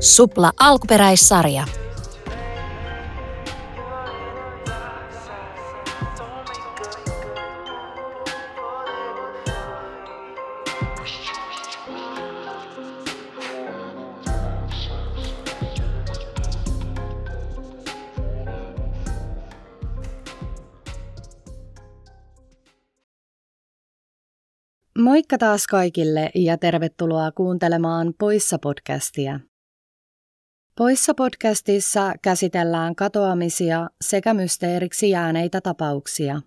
Supla alkuperäissarja. Moikka taas kaikille ja tervetuloa kuuntelemaan Poissa-podcastia. Poissa-podcastissa käsitellään katoamisia sekä mysteeriksi jääneitä tapauksia.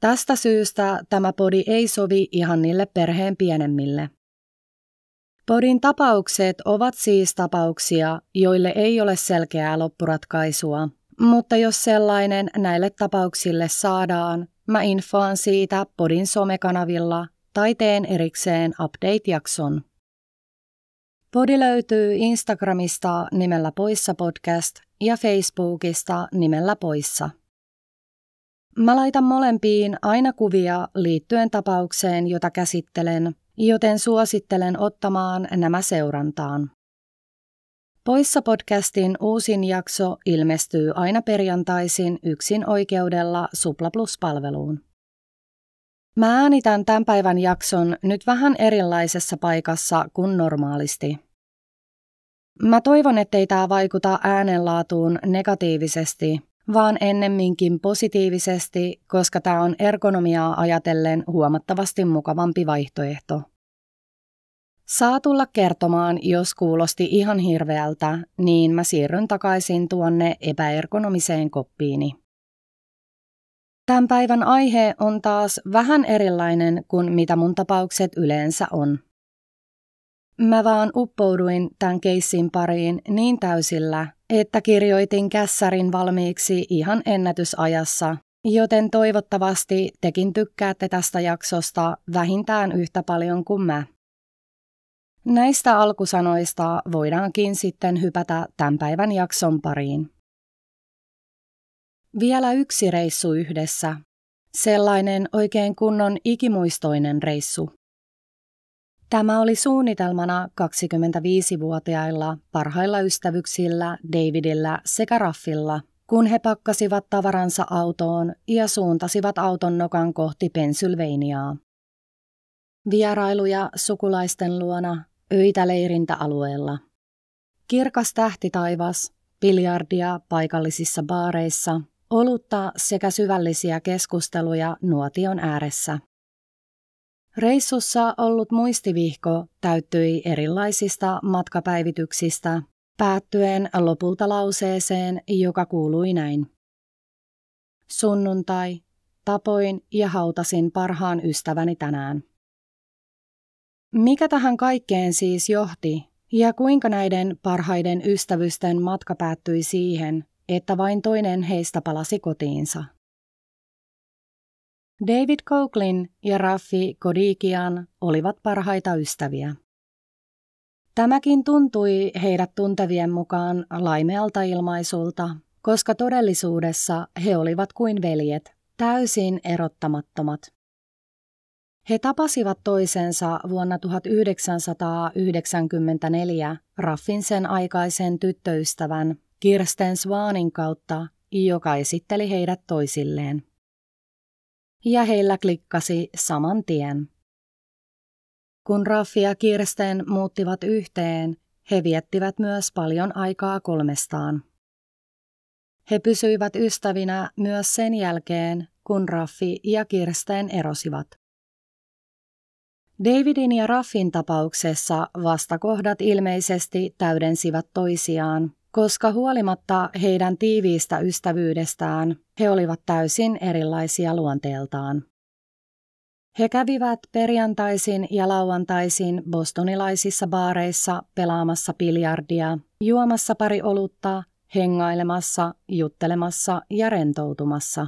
Tästä syystä tämä podi ei sovi ihan niille perheen pienemmille. Podin tapaukset ovat siis tapauksia, joille ei ole selkeää loppuratkaisua, mutta jos sellainen näille tapauksille saadaan, Mä infoan siitä podin somekanavilla tai teen erikseen update-jakson. Podi löytyy Instagramista nimellä Poissa podcast ja Facebookista nimellä Poissa. Mä laitan molempiin aina kuvia liittyen tapaukseen, jota käsittelen, joten suosittelen ottamaan nämä seurantaan. Poissa podcastin uusin jakso ilmestyy aina perjantaisin yksin oikeudella Supla Plus-palveluun. Mä äänitän tämän päivän jakson nyt vähän erilaisessa paikassa kuin normaalisti. Mä toivon, ettei tämä vaikuta äänenlaatuun negatiivisesti, vaan ennemminkin positiivisesti, koska tämä on ergonomiaa ajatellen huomattavasti mukavampi vaihtoehto. Saa tulla kertomaan, jos kuulosti ihan hirveältä, niin mä siirryn takaisin tuonne epäergonomiseen koppiini. Tämän päivän aihe on taas vähän erilainen kuin mitä mun tapaukset yleensä on. Mä vaan uppouduin tämän keissin pariin niin täysillä, että kirjoitin kässärin valmiiksi ihan ennätysajassa, joten toivottavasti tekin tykkäätte tästä jaksosta vähintään yhtä paljon kuin mä. Näistä alkusanoista voidaankin sitten hypätä tämän päivän jakson pariin. Vielä yksi reissu yhdessä. Sellainen oikein kunnon ikimuistoinen reissu. Tämä oli suunnitelmana 25-vuotiailla parhailla ystävyksillä Davidillä sekä Raffilla, kun he pakkasivat tavaransa autoon ja suuntasivat auton nokan kohti Pennsylvaniaa. Vierailuja sukulaisten luona Öitä leirintäalueella. Kirkas tähtitaivas, biljardia paikallisissa baareissa, olutta sekä syvällisiä keskusteluja nuotion ääressä. Reissussa ollut muistivihko täyttyi erilaisista matkapäivityksistä, päättyen lopulta lauseeseen, joka kuului näin. Sunnuntai, tapoin ja hautasin parhaan ystäväni tänään. Mikä tähän kaikkeen siis johti ja kuinka näiden parhaiden ystävysten matka päättyi siihen, että vain toinen heistä palasi kotiinsa? David Coughlin ja Raffi Kodikian olivat parhaita ystäviä. Tämäkin tuntui heidät tuntevien mukaan laimealta ilmaisulta, koska todellisuudessa he olivat kuin veljet, täysin erottamattomat. He tapasivat toisensa vuonna 1994 Raffin sen aikaisen tyttöystävän Kirsten Swanin kautta, joka esitteli heidät toisilleen. Ja heillä klikkasi saman tien. Kun Raffi ja Kirsten muuttivat yhteen, he viettivät myös paljon aikaa kolmestaan. He pysyivät ystävinä myös sen jälkeen, kun Raffi ja Kirsten erosivat. Davidin ja Raffin tapauksessa vastakohdat ilmeisesti täydensivät toisiaan, koska huolimatta heidän tiiviistä ystävyydestään, he olivat täysin erilaisia luonteeltaan. He kävivät perjantaisin ja lauantaisin bostonilaisissa baareissa pelaamassa biljardia, juomassa pari olutta, hengailemassa, juttelemassa ja rentoutumassa.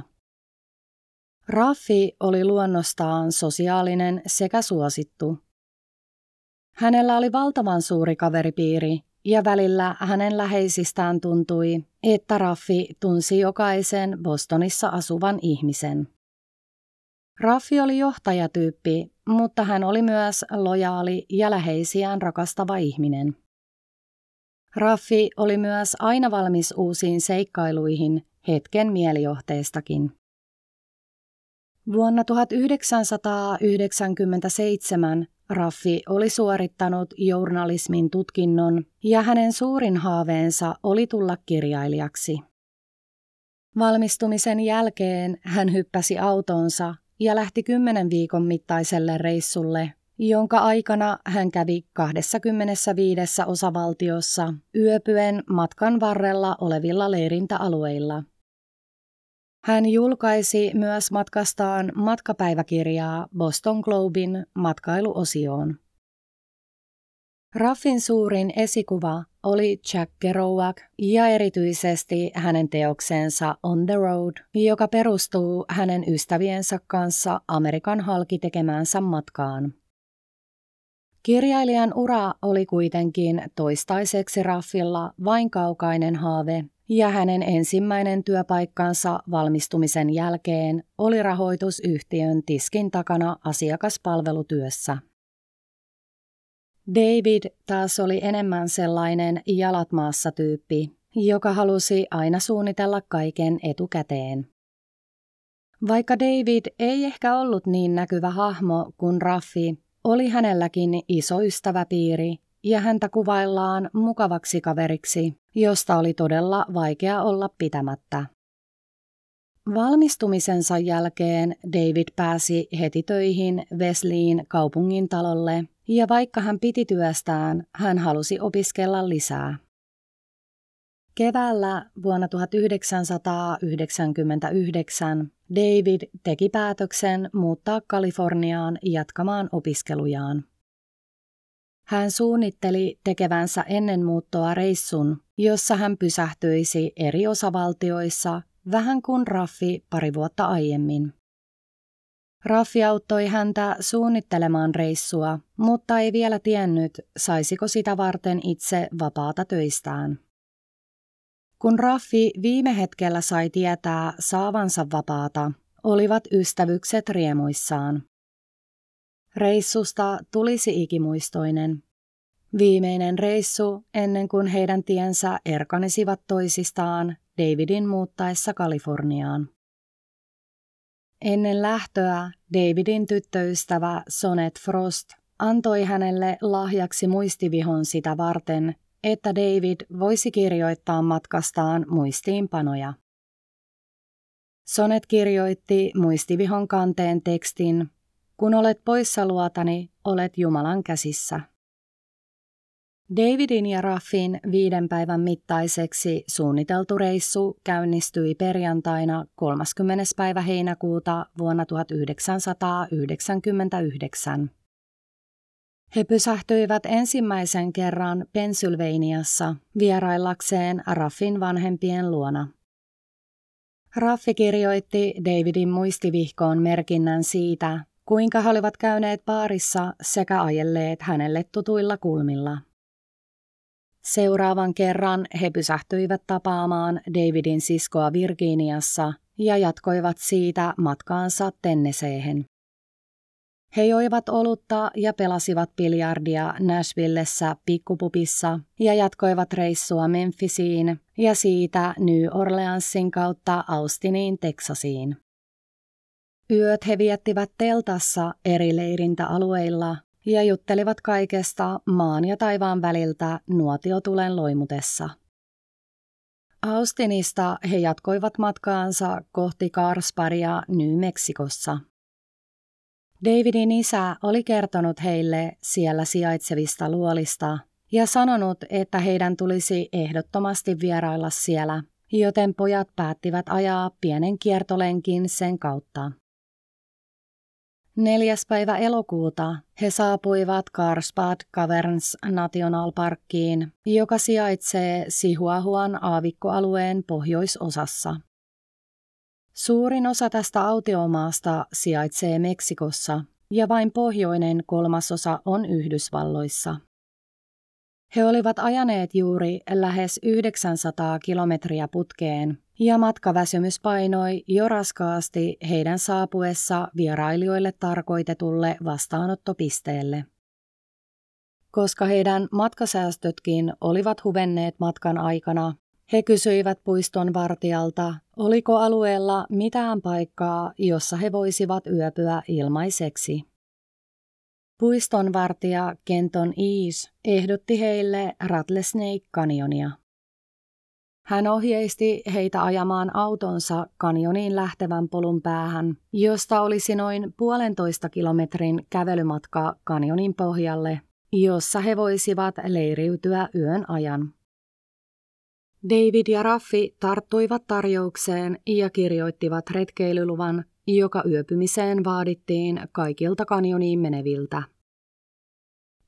Raffi oli luonnostaan sosiaalinen sekä suosittu. Hänellä oli valtavan suuri kaveripiiri ja välillä hänen läheisistään tuntui, että Raffi tunsi jokaisen Bostonissa asuvan ihmisen. Raffi oli johtajatyyppi, mutta hän oli myös lojaali ja läheisiään rakastava ihminen. Raffi oli myös aina valmis uusiin seikkailuihin hetken mielijohteestakin. Vuonna 1997 Raffi oli suorittanut journalismin tutkinnon ja hänen suurin haaveensa oli tulla kirjailijaksi. Valmistumisen jälkeen hän hyppäsi autonsa ja lähti kymmenen viikon mittaiselle reissulle, jonka aikana hän kävi 25 osavaltiossa yöpyen matkan varrella olevilla leirintäalueilla. Hän julkaisi myös matkastaan matkapäiväkirjaa Boston Globin matkailuosioon. Raffin suurin esikuva oli Jack Kerouac ja erityisesti hänen teoksensa On the Road, joka perustuu hänen ystäviensä kanssa Amerikan halki tekemäänsä matkaan. Kirjailijan ura oli kuitenkin toistaiseksi Raffilla vain kaukainen haave, ja hänen ensimmäinen työpaikkansa valmistumisen jälkeen oli rahoitusyhtiön tiskin takana asiakaspalvelutyössä. David taas oli enemmän sellainen jalat maassa tyyppi, joka halusi aina suunnitella kaiken etukäteen. Vaikka David ei ehkä ollut niin näkyvä hahmo kuin Raffi, oli hänelläkin iso ystäväpiiri ja häntä kuvaillaan mukavaksi kaveriksi, josta oli todella vaikea olla pitämättä. Valmistumisensa jälkeen David pääsi heti töihin Wesleyin kaupungin talolle ja vaikka hän piti työstään, hän halusi opiskella lisää. Keväällä vuonna 1999 David teki päätöksen muuttaa Kaliforniaan jatkamaan opiskelujaan. Hän suunnitteli tekevänsä ennen muuttoa reissun, jossa hän pysähtyisi eri osavaltioissa vähän kuin Raffi pari vuotta aiemmin. Raffi auttoi häntä suunnittelemaan reissua, mutta ei vielä tiennyt, saisiko sitä varten itse vapaata töistään. Kun Raffi viime hetkellä sai tietää saavansa vapaata, olivat ystävykset riemuissaan. Reissusta tulisi ikimuistoinen. Viimeinen reissu ennen kuin heidän tiensä erkanisivat toisistaan Davidin muuttaessa Kaliforniaan. Ennen lähtöä Davidin tyttöystävä Sonet Frost antoi hänelle lahjaksi muistivihon sitä varten, että David voisi kirjoittaa matkastaan muistiinpanoja. Sonet kirjoitti muistivihon kanteen tekstin, kun olet poissa luotani, olet Jumalan käsissä. Davidin ja Raffin viiden päivän mittaiseksi suunniteltu reissu käynnistyi perjantaina 30. päivä heinäkuuta vuonna 1999. He pysähtyivät ensimmäisen kerran Pennsylvaniassa vieraillakseen Raffin vanhempien luona. Raffi kirjoitti Davidin muistivihkoon merkinnän siitä, kuinka he olivat käyneet baarissa sekä ajelleet hänelle tutuilla kulmilla. Seuraavan kerran he pysähtyivät tapaamaan Davidin siskoa Virginiassa ja jatkoivat siitä matkaansa Tennesseehen. He joivat olutta ja pelasivat biljardia Nashvillessä pikkupupissa ja jatkoivat reissua Memphisiin ja siitä New Orleansin kautta Austiniin, Teksasiin. Yöt he viettivät teltassa eri leirintäalueilla ja juttelivat kaikesta maan ja taivaan väliltä nuotiotulen loimutessa. Austinista he jatkoivat matkaansa kohti Karsparia New Meksikossa. Davidin isä oli kertonut heille siellä sijaitsevista luolista ja sanonut, että heidän tulisi ehdottomasti vierailla siellä, joten pojat päättivät ajaa pienen kiertolenkin sen kautta. Neljäs päivä elokuuta he saapuivat Carlsbad Caverns National Parkkiin, joka sijaitsee Sihuahuan aavikkoalueen pohjoisosassa. Suurin osa tästä autiomaasta sijaitsee Meksikossa ja vain pohjoinen kolmasosa on Yhdysvalloissa. He olivat ajaneet juuri lähes 900 kilometriä putkeen ja matkaväsymys painoi jo raskaasti heidän saapuessa vierailijoille tarkoitetulle vastaanottopisteelle. Koska heidän matkasäästötkin olivat huvenneet matkan aikana, he kysyivät puiston vartijalta, oliko alueella mitään paikkaa, jossa he voisivat yöpyä ilmaiseksi. Puiston vartija Kenton Ease ehdotti heille Rattlesnake Canyonia. Hän ohjeisti heitä ajamaan autonsa kanioniin lähtevän polun päähän, josta olisi noin puolentoista kilometrin kävelymatka kanjonin pohjalle, jossa he voisivat leiriytyä yön ajan. David ja Raffi tarttuivat tarjoukseen ja kirjoittivat retkeilyluvan, joka yöpymiseen vaadittiin kaikilta kanjoniin meneviltä.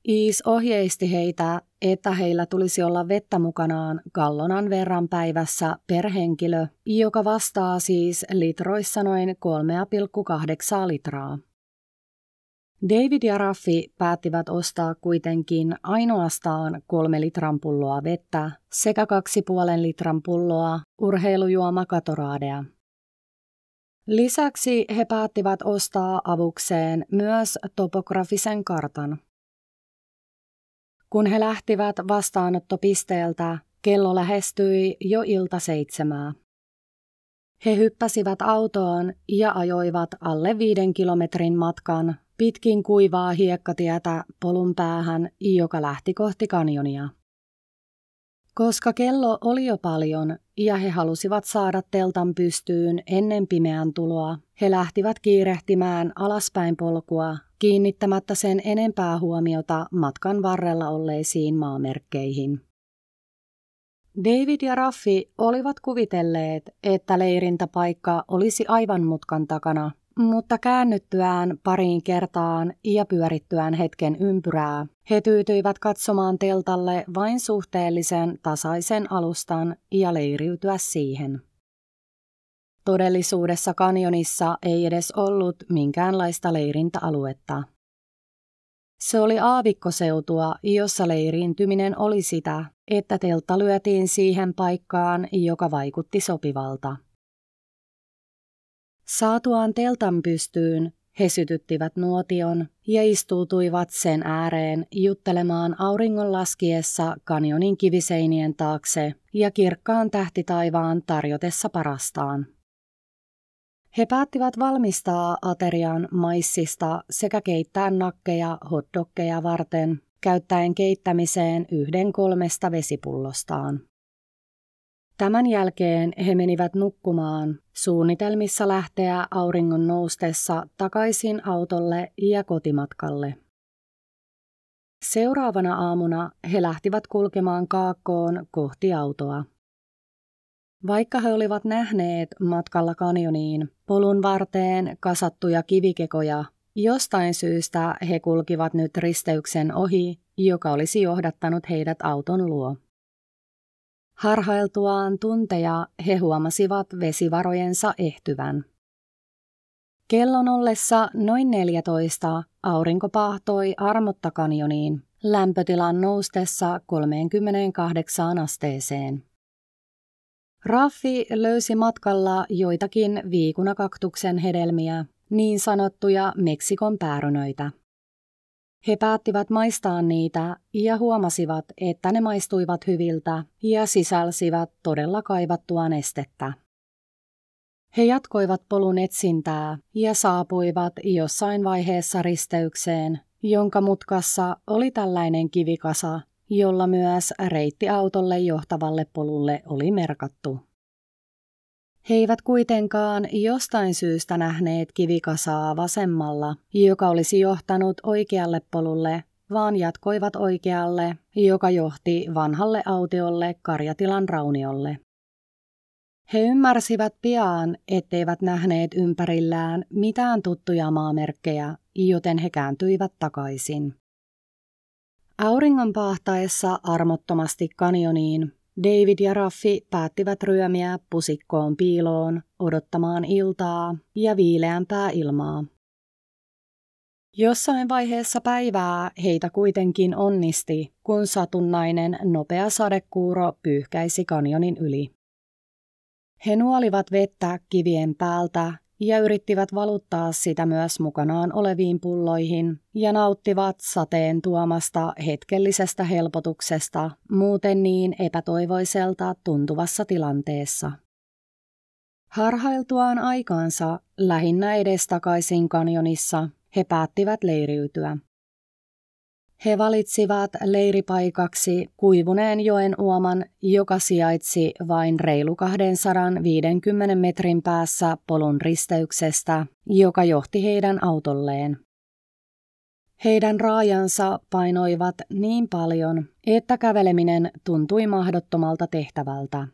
Iis ohjeisti heitä, että heillä tulisi olla vettä mukanaan gallonan verran päivässä per henkilö, joka vastaa siis litroissa noin 3,8 litraa. David ja Raffi päättivät ostaa kuitenkin ainoastaan kolme litran pulloa vettä sekä kaksi puolen litran pulloa urheilujuoma Katoraadea. Lisäksi he päättivät ostaa avukseen myös topografisen kartan. Kun he lähtivät vastaanottopisteeltä, kello lähestyi jo ilta seitsemää. He hyppäsivät autoon ja ajoivat alle viiden kilometrin matkan pitkin kuivaa hiekkatietä polun päähän, joka lähti kohti kanjonia. Koska kello oli jo paljon ja he halusivat saada teltan pystyyn ennen pimeän tuloa, he lähtivät kiirehtimään alaspäin polkua kiinnittämättä sen enempää huomiota matkan varrella olleisiin maamerkkeihin. David ja Raffi olivat kuvitelleet, että leirintäpaikka olisi aivan mutkan takana, mutta käännyttyään pariin kertaan ja pyörittyään hetken ympyrää, he tyytyivät katsomaan teltalle vain suhteellisen tasaisen alustan ja leiriytyä siihen. Todellisuudessa kanjonissa ei edes ollut minkäänlaista leirintäaluetta. Se oli aavikkoseutua, jossa leiriintyminen oli sitä, että teltta lyötiin siihen paikkaan, joka vaikutti sopivalta. Saatuaan teltan pystyyn, he sytyttivät nuotion ja istuutuivat sen ääreen juttelemaan auringon laskiessa kanjonin kiviseinien taakse ja kirkkaan tähtitaivaan tarjotessa parastaan. He päättivät valmistaa aterian maissista sekä keittää nakkeja hotdogkeja varten, käyttäen keittämiseen yhden kolmesta vesipullostaan. Tämän jälkeen he menivät nukkumaan, suunnitelmissa lähteä auringon noustessa takaisin autolle ja kotimatkalle. Seuraavana aamuna he lähtivät kulkemaan kaakkoon kohti autoa. Vaikka he olivat nähneet matkalla kanjoniin polun varteen kasattuja kivikekoja, jostain syystä he kulkivat nyt risteyksen ohi, joka olisi johdattanut heidät auton luo. Harhailtuaan tunteja he huomasivat vesivarojensa ehtyvän. Kellon ollessa noin 14 aurinko pahtoi armotta kanjoniin, lämpötilan noustessa 38 asteeseen. Raffi löysi matkalla joitakin viikunakaktuksen hedelmiä, niin sanottuja Meksikon päärynöitä. He päättivät maistaa niitä ja huomasivat, että ne maistuivat hyviltä ja sisälsivät todella kaivattua nestettä. He jatkoivat polun etsintää ja saapuivat jossain vaiheessa risteykseen, jonka mutkassa oli tällainen kivikasa, jolla myös reitti autolle johtavalle polulle oli merkattu. He eivät kuitenkaan jostain syystä nähneet kivikasaa vasemmalla, joka olisi johtanut oikealle polulle, vaan jatkoivat oikealle, joka johti vanhalle autiolle Karjatilan rauniolle. He ymmärsivät pian, etteivät nähneet ympärillään mitään tuttuja maamerkkejä, joten he kääntyivät takaisin. Auringon paahtaessa armottomasti kanjoniin, David ja Raffi päättivät ryömiä pusikkoon piiloon odottamaan iltaa ja viileämpää ilmaa. Jossain vaiheessa päivää heitä kuitenkin onnisti, kun satunnainen nopea sadekuuro pyyhkäisi kanjonin yli. He nuolivat vettä kivien päältä ja yrittivät valuttaa sitä myös mukanaan oleviin pulloihin ja nauttivat sateen tuomasta hetkellisestä helpotuksesta muuten niin epätoivoiselta tuntuvassa tilanteessa. Harhailtuaan aikaansa lähinnä edestakaisin kanjonissa he päättivät leiriytyä. He valitsivat leiripaikaksi kuivuneen joen uoman, joka sijaitsi vain reilu 250 metrin päässä polun risteyksestä, joka johti heidän autolleen. Heidän raajansa painoivat niin paljon, että käveleminen tuntui mahdottomalta tehtävältä.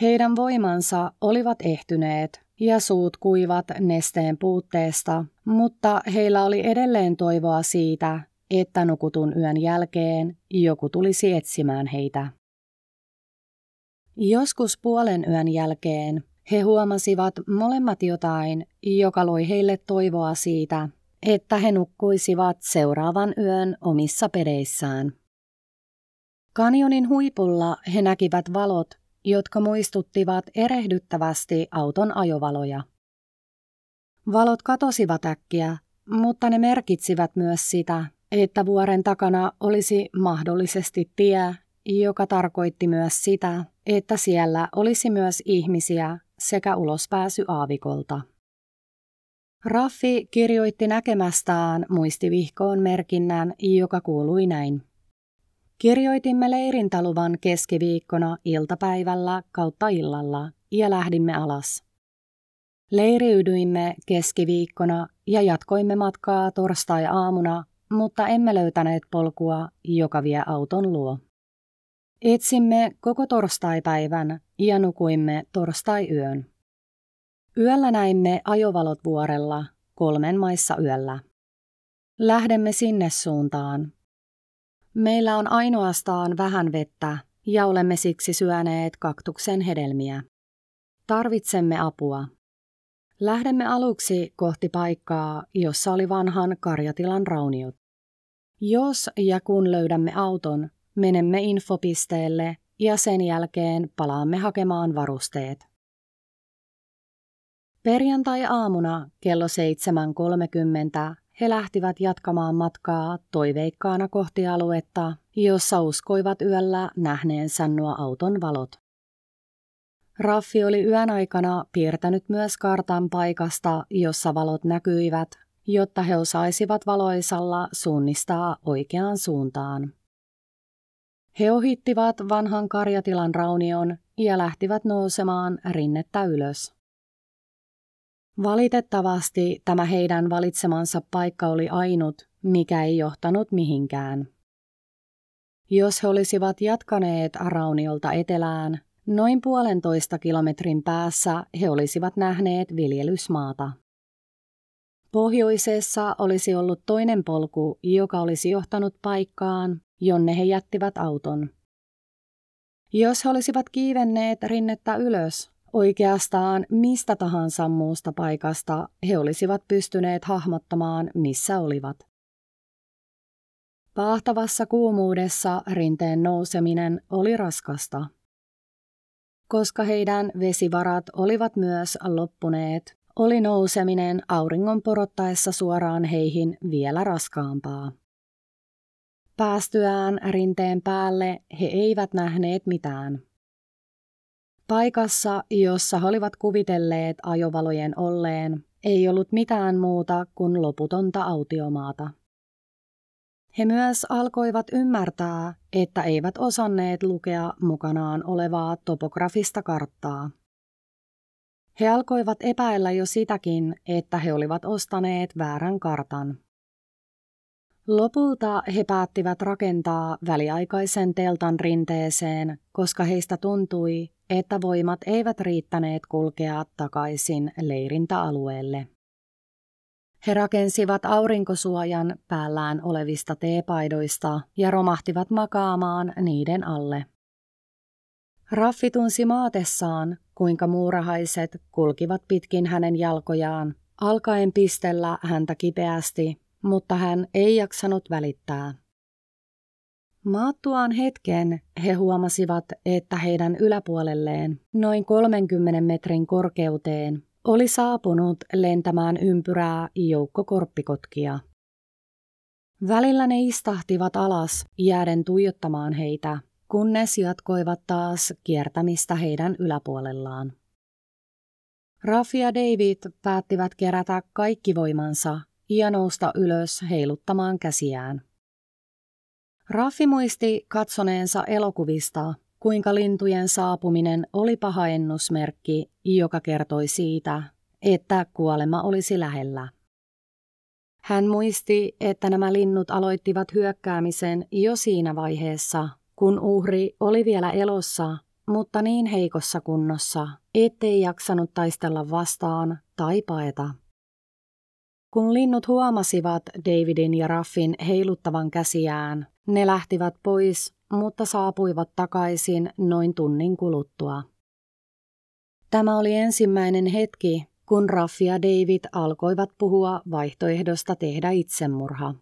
Heidän voimansa olivat ehtyneet ja suut kuivat nesteen puutteesta, mutta heillä oli edelleen toivoa siitä, että nukutun yön jälkeen joku tulisi etsimään heitä. Joskus puolen yön jälkeen he huomasivat molemmat jotain, joka loi heille toivoa siitä, että he nukkuisivat seuraavan yön omissa pedeissään. Kanjonin huipulla he näkivät valot, jotka muistuttivat erehdyttävästi auton ajovaloja. Valot katosivat äkkiä, mutta ne merkitsivät myös sitä, että vuoren takana olisi mahdollisesti tie, joka tarkoitti myös sitä, että siellä olisi myös ihmisiä sekä ulospääsy aavikolta. Raffi kirjoitti näkemästään muistivihkoon merkinnän, joka kuului näin. Kirjoitimme leirintaluvan keskiviikkona iltapäivällä kautta illalla ja lähdimme alas. Leiriydyimme keskiviikkona ja jatkoimme matkaa torstai-aamuna mutta emme löytäneet polkua, joka vie auton luo. Etsimme koko torstaipäivän ja nukuimme torstai-yön. Yöllä näimme ajovalot vuorella, kolmen maissa yöllä. Lähdemme sinne suuntaan. Meillä on ainoastaan vähän vettä ja olemme siksi syöneet kaktuksen hedelmiä. Tarvitsemme apua. Lähdemme aluksi kohti paikkaa, jossa oli vanhan karjatilan rauniot. Jos ja kun löydämme auton, menemme infopisteelle ja sen jälkeen palaamme hakemaan varusteet. Perjantai-aamuna kello 7.30 he lähtivät jatkamaan matkaa toiveikkaana kohti aluetta, jossa uskoivat yöllä nähneensä nuo auton valot. Raffi oli yön aikana piirtänyt myös kartan paikasta, jossa valot näkyivät, jotta he osaisivat valoisalla suunnistaa oikeaan suuntaan. He ohittivat vanhan karjatilan raunion ja lähtivät nousemaan rinnettä ylös. Valitettavasti tämä heidän valitsemansa paikka oli ainut, mikä ei johtanut mihinkään. Jos he olisivat jatkaneet rauniolta etelään, noin puolentoista kilometrin päässä he olisivat nähneet viljelysmaata. Pohjoisessa olisi ollut toinen polku, joka olisi johtanut paikkaan, jonne he jättivät auton. Jos he olisivat kiivenneet rinnettä ylös, oikeastaan mistä tahansa muusta paikasta he olisivat pystyneet hahmottamaan, missä olivat. Pahtavassa kuumuudessa rinteen nouseminen oli raskasta. Koska heidän vesivarat olivat myös loppuneet, oli nouseminen auringon porottaessa suoraan heihin vielä raskaampaa. Päästyään rinteen päälle he eivät nähneet mitään. Paikassa, jossa he olivat kuvitelleet ajovalojen olleen, ei ollut mitään muuta kuin loputonta autiomaata. He myös alkoivat ymmärtää, että eivät osanneet lukea mukanaan olevaa topografista karttaa. He alkoivat epäillä jo sitäkin, että he olivat ostaneet väärän kartan. Lopulta he päättivät rakentaa väliaikaisen teltan rinteeseen, koska heistä tuntui, että voimat eivät riittäneet kulkea takaisin leirintäalueelle. He rakensivat aurinkosuojan päällään olevista teepaidoista ja romahtivat makaamaan niiden alle. Raffi tunsi maatessaan, kuinka muurahaiset kulkivat pitkin hänen jalkojaan, alkaen pistellä häntä kipeästi, mutta hän ei jaksanut välittää. Maattuaan hetken he huomasivat, että heidän yläpuolelleen, noin 30 metrin korkeuteen, oli saapunut lentämään ympyrää joukko korppikotkia. Välillä ne istahtivat alas jääden tuijottamaan heitä, kunnes jatkoivat taas kiertämistä heidän yläpuolellaan. Raffi ja David päättivät kerätä kaikki voimansa ja nousta ylös heiluttamaan käsiään. Raffi muisti katsoneensa elokuvista, kuinka lintujen saapuminen oli paha ennusmerkki, joka kertoi siitä, että kuolema olisi lähellä. Hän muisti, että nämä linnut aloittivat hyökkäämisen jo siinä vaiheessa, kun uhri oli vielä elossa, mutta niin heikossa kunnossa, ettei jaksanut taistella vastaan tai paeta. Kun linnut huomasivat Davidin ja Raffin heiluttavan käsiään, ne lähtivät pois, mutta saapuivat takaisin noin tunnin kuluttua. Tämä oli ensimmäinen hetki, kun Raffi ja David alkoivat puhua vaihtoehdosta tehdä itsemurha.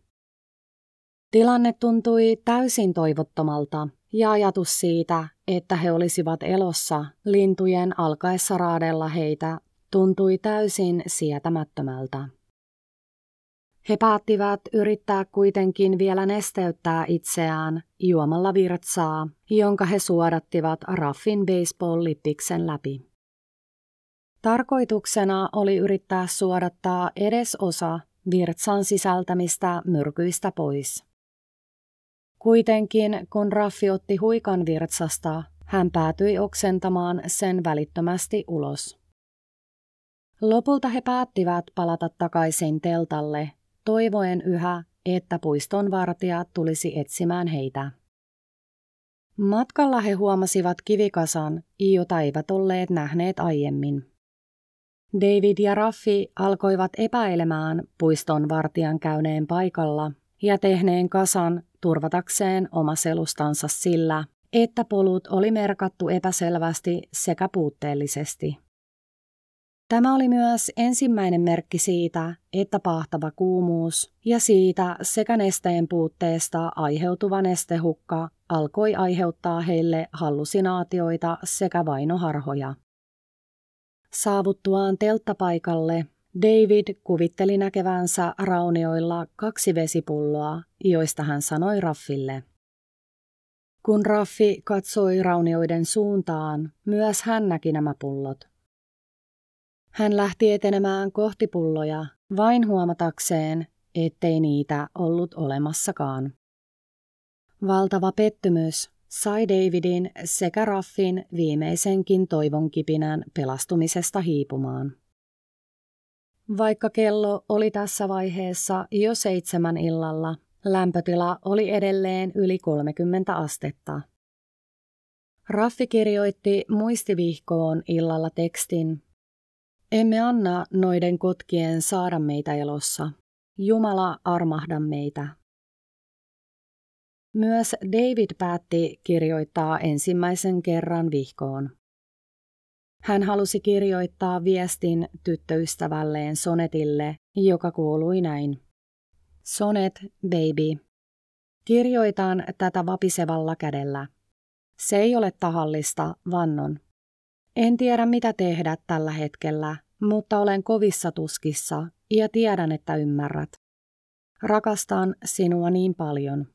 Tilanne tuntui täysin toivottomalta ja ajatus siitä, että he olisivat elossa lintujen alkaessa raadella heitä, tuntui täysin sietämättömältä. He päättivät yrittää kuitenkin vielä nesteyttää itseään juomalla virtsaa, jonka he suodattivat Raffin baseball-lippiksen läpi. Tarkoituksena oli yrittää suodattaa edes osa virtsan sisältämistä myrkyistä pois. Kuitenkin, kun Raffi otti huikan virtsasta, hän päätyi oksentamaan sen välittömästi ulos. Lopulta he päättivät palata takaisin teltalle, toivoen yhä, että puiston vartija tulisi etsimään heitä. Matkalla he huomasivat kivikasan, jota eivät olleet nähneet aiemmin. David ja Raffi alkoivat epäilemään puiston vartijan käyneen paikalla ja tehneen kasan turvatakseen oma selustansa sillä, että polut oli merkattu epäselvästi sekä puutteellisesti. Tämä oli myös ensimmäinen merkki siitä, että pahtava kuumuus ja siitä sekä nesteen puutteesta aiheutuva nestehukka alkoi aiheuttaa heille hallusinaatioita sekä vainoharhoja. Saavuttuaan telttapaikalle David kuvitteli näkevänsä raunioilla kaksi vesipulloa, joista hän sanoi Raffille. Kun Raffi katsoi raunioiden suuntaan, myös hän näki nämä pullot. Hän lähti etenemään kohti pulloja, vain huomatakseen, ettei niitä ollut olemassakaan. Valtava pettymys sai Davidin sekä Raffin viimeisenkin toivon kipinän pelastumisesta hiipumaan. Vaikka kello oli tässä vaiheessa jo seitsemän illalla, lämpötila oli edelleen yli 30 astetta. Raffi kirjoitti muistivihkoon illalla tekstin. Emme anna noiden kotkien saada meitä elossa. Jumala armahda meitä. Myös David päätti kirjoittaa ensimmäisen kerran vihkoon. Hän halusi kirjoittaa viestin tyttöystävälleen Sonetille, joka kuului näin. Sonet, baby. Kirjoitan tätä vapisevalla kädellä. Se ei ole tahallista, vannon. En tiedä mitä tehdä tällä hetkellä, mutta olen kovissa tuskissa ja tiedän, että ymmärrät. Rakastan sinua niin paljon.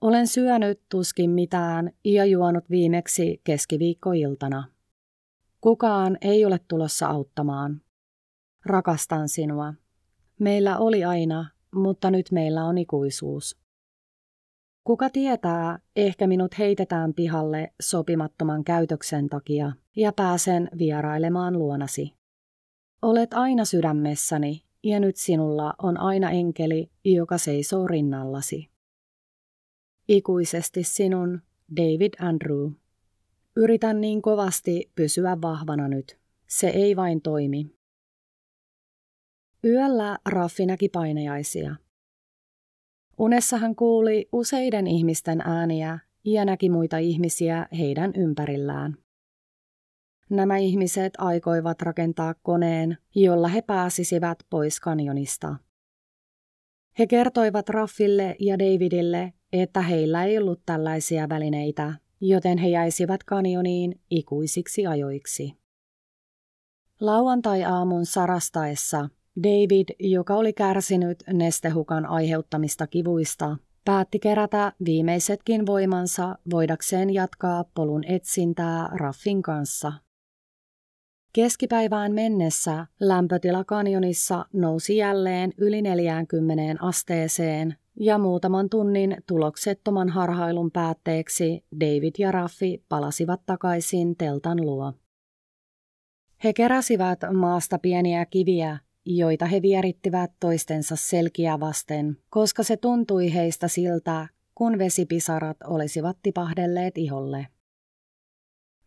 Olen syönyt tuskin mitään ja juonut viimeksi keskiviikkoiltana. Kukaan ei ole tulossa auttamaan. Rakastan sinua. Meillä oli aina, mutta nyt meillä on ikuisuus. Kuka tietää, ehkä minut heitetään pihalle sopimattoman käytöksen takia ja pääsen vierailemaan luonasi. Olet aina sydämessäni ja nyt sinulla on aina enkeli, joka seisoo rinnallasi. Ikuisesti sinun, David Andrew. Yritän niin kovasti pysyä vahvana nyt. Se ei vain toimi. Yöllä Raffi näki painajaisia. Unessa hän kuuli useiden ihmisten ääniä ja näki muita ihmisiä heidän ympärillään. Nämä ihmiset aikoivat rakentaa koneen, jolla he pääsisivät pois kanjonista. He kertoivat Raffille ja Davidille, että heillä ei ollut tällaisia välineitä, joten he jäisivät kanjoniin ikuisiksi ajoiksi. Lauantai-aamun sarastaessa David, joka oli kärsinyt nestehukan aiheuttamista kivuista, päätti kerätä viimeisetkin voimansa voidakseen jatkaa polun etsintää Raffin kanssa. Keskipäivään mennessä lämpötila kanjonissa nousi jälleen yli 40 asteeseen ja muutaman tunnin tuloksettoman harhailun päätteeksi David ja Raffi palasivat takaisin teltan luo. He keräsivät maasta pieniä kiviä, joita he vierittivät toistensa selkiä vasten, koska se tuntui heistä siltä, kun vesipisarat olisivat tipahdelleet iholle.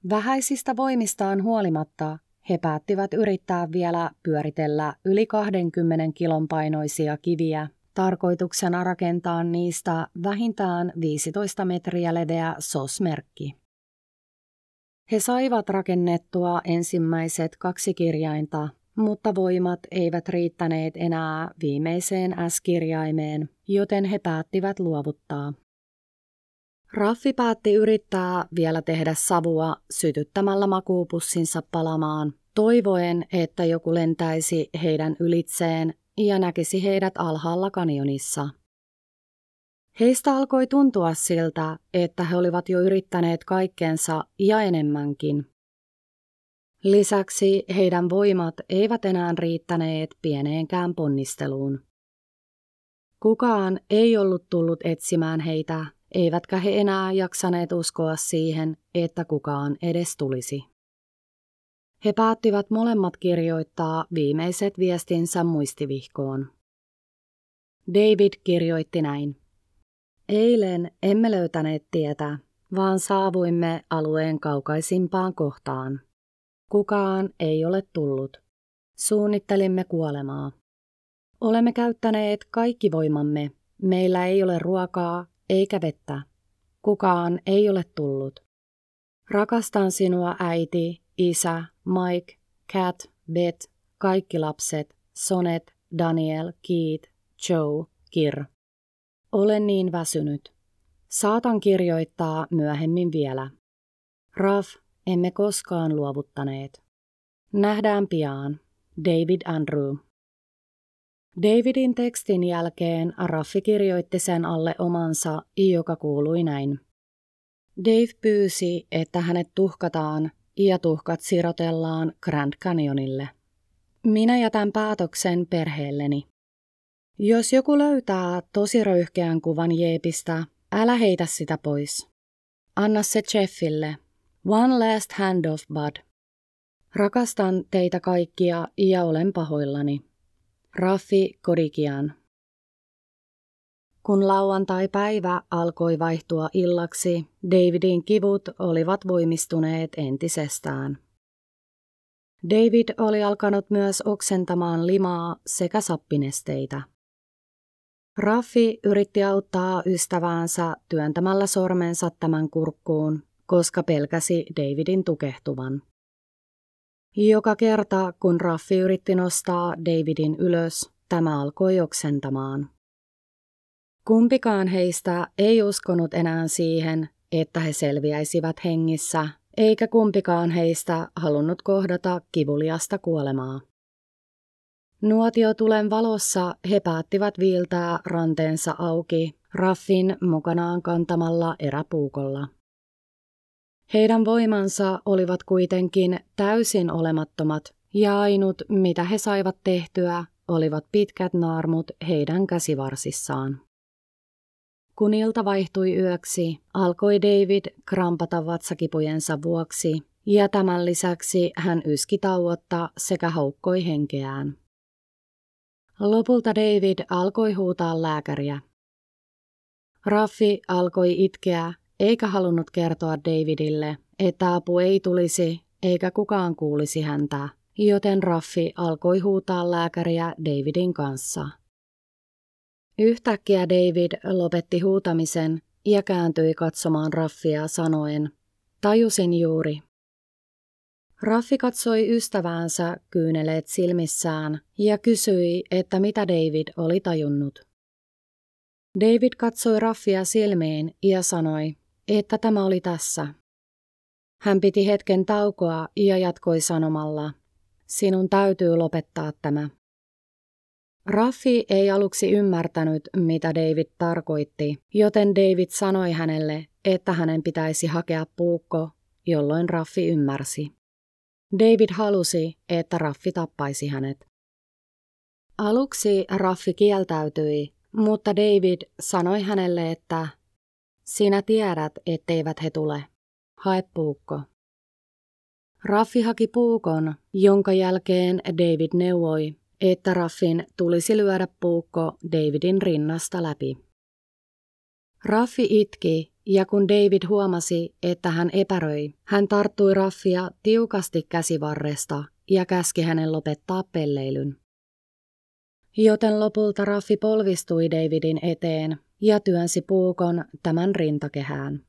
Vähäisistä voimistaan huolimatta he päättivät yrittää vielä pyöritellä yli 20 kilon painoisia kiviä, tarkoituksena rakentaa niistä vähintään 15 metriä leveä SOS-merkki. He saivat rakennettua ensimmäiset kaksi kirjainta, mutta voimat eivät riittäneet enää viimeiseen S-kirjaimeen, joten he päättivät luovuttaa. Raffi päätti yrittää vielä tehdä savua sytyttämällä makuupussinsa palamaan, toivoen, että joku lentäisi heidän ylitseen ja näkisi heidät alhaalla kanjonissa. Heistä alkoi tuntua siltä, että he olivat jo yrittäneet kaikkensa ja enemmänkin. Lisäksi heidän voimat eivät enää riittäneet pieneenkään ponnisteluun. Kukaan ei ollut tullut etsimään heitä, eivätkä he enää jaksaneet uskoa siihen, että kukaan edes tulisi. He päättivät molemmat kirjoittaa viimeiset viestinsä muistivihkoon. David kirjoitti näin. Eilen emme löytäneet tietä, vaan saavuimme alueen kaukaisimpaan kohtaan. Kukaan ei ole tullut. Suunnittelimme kuolemaa. Olemme käyttäneet kaikki voimamme. Meillä ei ole ruokaa eikä vettä. Kukaan ei ole tullut. Rakastan sinua äiti, isä, Mike, Cat, Beth, kaikki lapset, Sonet, Daniel, Keith, Joe, Kir. Olen niin väsynyt. Saatan kirjoittaa myöhemmin vielä. Raf, emme koskaan luovuttaneet. Nähdään pian. David Andrew. Davidin tekstin jälkeen Raffi kirjoitti sen alle omansa, joka kuului näin. Dave pyysi, että hänet tuhkataan ja tuhkat sirotellaan Grand Canyonille. Minä jätän päätöksen perheelleni. Jos joku löytää tosi röyhkeän kuvan Jeepistä, älä heitä sitä pois. Anna se Jeffille. One last hand of bud. Rakastan teitä kaikkia ja olen pahoillani. Raffi Kodikian kun lauantai-päivä alkoi vaihtua illaksi, Davidin kivut olivat voimistuneet entisestään. David oli alkanut myös oksentamaan limaa sekä sappinesteitä. Raffi yritti auttaa ystäväänsä työntämällä sormensa tämän kurkkuun, koska pelkäsi Davidin tukehtuvan. Joka kerta, kun Raffi yritti nostaa Davidin ylös, tämä alkoi oksentamaan. Kumpikaan heistä ei uskonut enää siihen, että he selviäisivät hengissä, eikä kumpikaan heistä halunnut kohdata kivuliasta kuolemaa. Nuotiotulen valossa he päättivät viiltää ranteensa auki Raffin mukanaan kantamalla eräpuukolla. Heidän voimansa olivat kuitenkin täysin olemattomat ja ainut, mitä he saivat tehtyä, olivat pitkät naarmut heidän käsivarsissaan. Kun ilta vaihtui yöksi, alkoi David krampata vatsakipujensa vuoksi, ja tämän lisäksi hän yski tauotta sekä haukkoi henkeään. Lopulta David alkoi huutaa lääkäriä. Raffi alkoi itkeä, eikä halunnut kertoa Davidille, että apu ei tulisi eikä kukaan kuulisi häntä, joten Raffi alkoi huutaa lääkäriä Davidin kanssa. Yhtäkkiä David lopetti huutamisen ja kääntyi katsomaan Raffia sanoen, tajusin juuri. Raffi katsoi ystäväänsä kyyneleet silmissään ja kysyi, että mitä David oli tajunnut. David katsoi Raffia silmiin ja sanoi, että tämä oli tässä. Hän piti hetken taukoa ja jatkoi sanomalla, sinun täytyy lopettaa tämä. Raffi ei aluksi ymmärtänyt, mitä David tarkoitti, joten David sanoi hänelle, että hänen pitäisi hakea puukko, jolloin Raffi ymmärsi. David halusi, että Raffi tappaisi hänet. Aluksi Raffi kieltäytyi, mutta David sanoi hänelle, että sinä tiedät, etteivät he tule. Hae puukko. Raffi haki puukon, jonka jälkeen David neuvoi, että Raffin tulisi lyödä puukko Davidin rinnasta läpi. Raffi itki, ja kun David huomasi, että hän epäröi, hän tarttui Raffia tiukasti käsivarresta ja käski hänen lopettaa pelleilyn. Joten lopulta Raffi polvistui Davidin eteen ja työnsi puukon tämän rintakehään.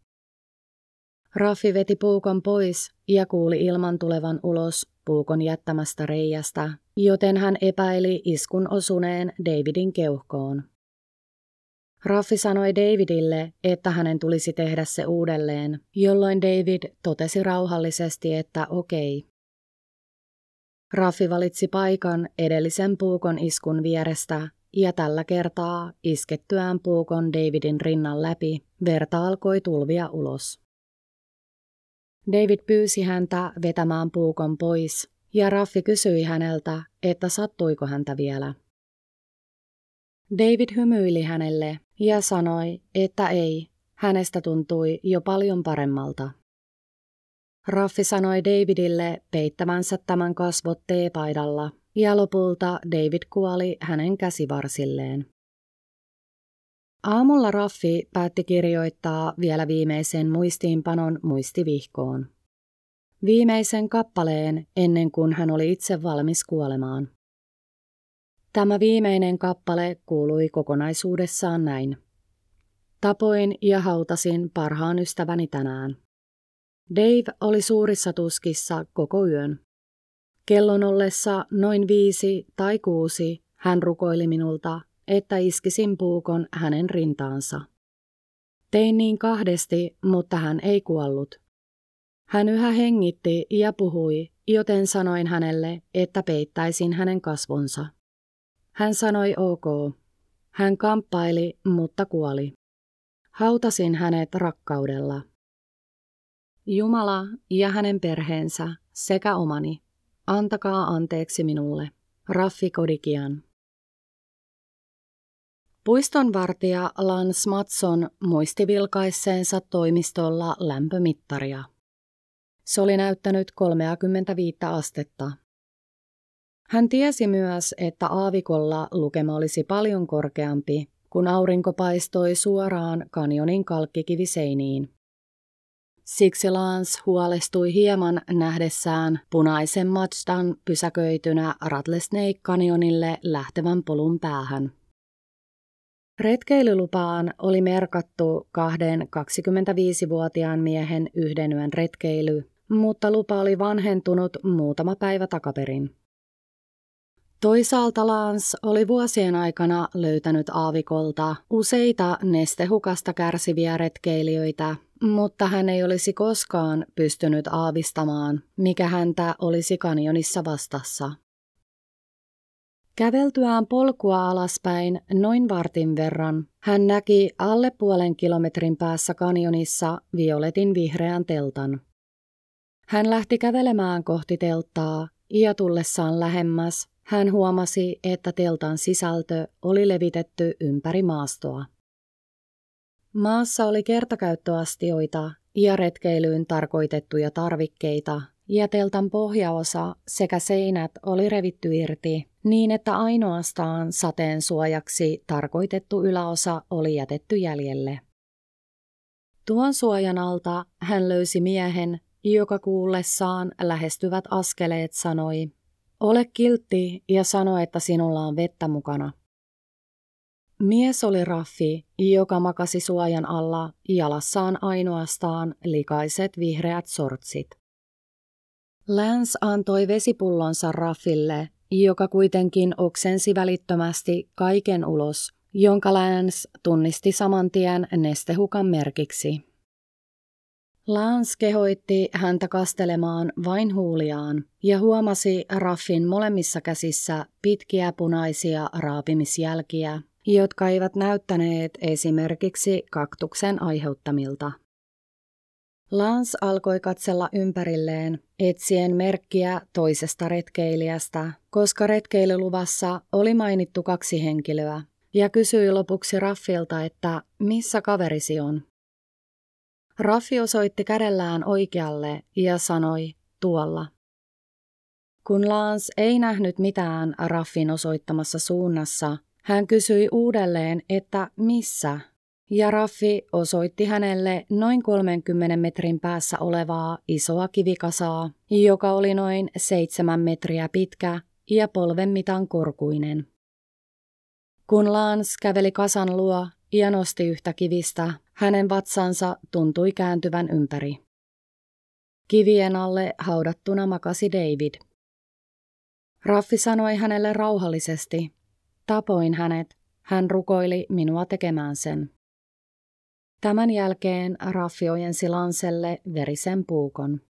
Raffi veti puukon pois ja kuuli ilman tulevan ulos puukon jättämästä reijästä, joten hän epäili iskun osuneen Davidin keuhkoon. Raffi sanoi Davidille, että hänen tulisi tehdä se uudelleen, jolloin David totesi rauhallisesti, että okei. Raffi valitsi paikan edellisen puukon iskun vierestä ja tällä kertaa iskettyään puukon Davidin rinnan läpi verta alkoi tulvia ulos. David pyysi häntä vetämään puukon pois ja Raffi kysyi häneltä, että sattuiko häntä vielä. David hymyili hänelle ja sanoi, että ei, hänestä tuntui jo paljon paremmalta. Raffi sanoi Davidille peittämänsä tämän kasvot teepaidalla ja lopulta David kuoli hänen käsivarsilleen. Aamulla Raffi päätti kirjoittaa vielä viimeisen muistiinpanon muistivihkoon. Viimeisen kappaleen ennen kuin hän oli itse valmis kuolemaan. Tämä viimeinen kappale kuului kokonaisuudessaan näin. Tapoin ja hautasin parhaan ystäväni tänään. Dave oli suurissa tuskissa koko yön. Kellon ollessa noin viisi tai kuusi hän rukoili minulta, että iskisin puukon hänen rintaansa. Tein niin kahdesti, mutta hän ei kuollut. Hän yhä hengitti ja puhui, joten sanoin hänelle, että peittäisin hänen kasvonsa. Hän sanoi ok. Hän kamppaili, mutta kuoli. Hautasin hänet rakkaudella. Jumala ja hänen perheensä sekä omani, antakaa anteeksi minulle. Raffi Kodikian. Puistonvartija Lance Matson muisti vilkaisseensa toimistolla lämpömittaria. Se oli näyttänyt 35 astetta. Hän tiesi myös, että aavikolla lukema olisi paljon korkeampi, kun aurinko paistoi suoraan kanjonin kalkkikiviseiniin. Siksi Lance huolestui hieman nähdessään punaisen Mazdan pysäköitynä Rattlesnake Canyonille lähtevän polun päähän. Retkeilylupaan oli merkattu kahden 25-vuotiaan miehen yhden yön retkeily, mutta lupa oli vanhentunut muutama päivä takaperin. Toisaalta Lance oli vuosien aikana löytänyt aavikolta useita nestehukasta kärsiviä retkeilijöitä, mutta hän ei olisi koskaan pystynyt aavistamaan, mikä häntä olisi kanjonissa vastassa. Käveltyään polkua alaspäin noin vartin verran, hän näki alle puolen kilometrin päässä kanjonissa violetin vihreän teltan. Hän lähti kävelemään kohti telttaa ja tullessaan lähemmäs hän huomasi, että teltan sisältö oli levitetty ympäri maastoa. Maassa oli kertakäyttöastioita ja retkeilyyn tarkoitettuja tarvikkeita, ja teltan pohjaosa sekä seinät oli revitty irti niin, että ainoastaan sateen suojaksi tarkoitettu yläosa oli jätetty jäljelle. Tuon suojan alta hän löysi miehen, joka kuullessaan lähestyvät askeleet sanoi, ole kiltti ja sano, että sinulla on vettä mukana. Mies oli Raffi, joka makasi suojan alla jalassaan ainoastaan likaiset vihreät sortsit. Lance antoi vesipullonsa Raffille, joka kuitenkin oksensi välittömästi kaiken ulos, jonka Lance tunnisti saman tien nestehukan merkiksi. Lance kehoitti häntä kastelemaan vain huuliaan ja huomasi Raffin molemmissa käsissä pitkiä punaisia raapimisjälkiä, jotka eivät näyttäneet esimerkiksi kaktuksen aiheuttamilta. Lance alkoi katsella ympärilleen, etsien merkkiä toisesta retkeilijästä, koska retkeilyluvassa oli mainittu kaksi henkilöä, ja kysyi lopuksi Raffilta, että missä kaverisi on. Raffi osoitti kädellään oikealle ja sanoi, tuolla. Kun Lance ei nähnyt mitään Raffin osoittamassa suunnassa, hän kysyi uudelleen, että missä, ja Raffi osoitti hänelle noin 30 metrin päässä olevaa isoa kivikasaa, joka oli noin seitsemän metriä pitkä ja polven mitan korkuinen. Kun Lance käveli kasan luo ja nosti yhtä kivistä, hänen vatsansa tuntui kääntyvän ympäri. Kivien alle haudattuna makasi David. Raffi sanoi hänelle rauhallisesti. Tapoin hänet. Hän rukoili minua tekemään sen. Tämän jälkeen Raffi ojensi Lanselle verisen puukon.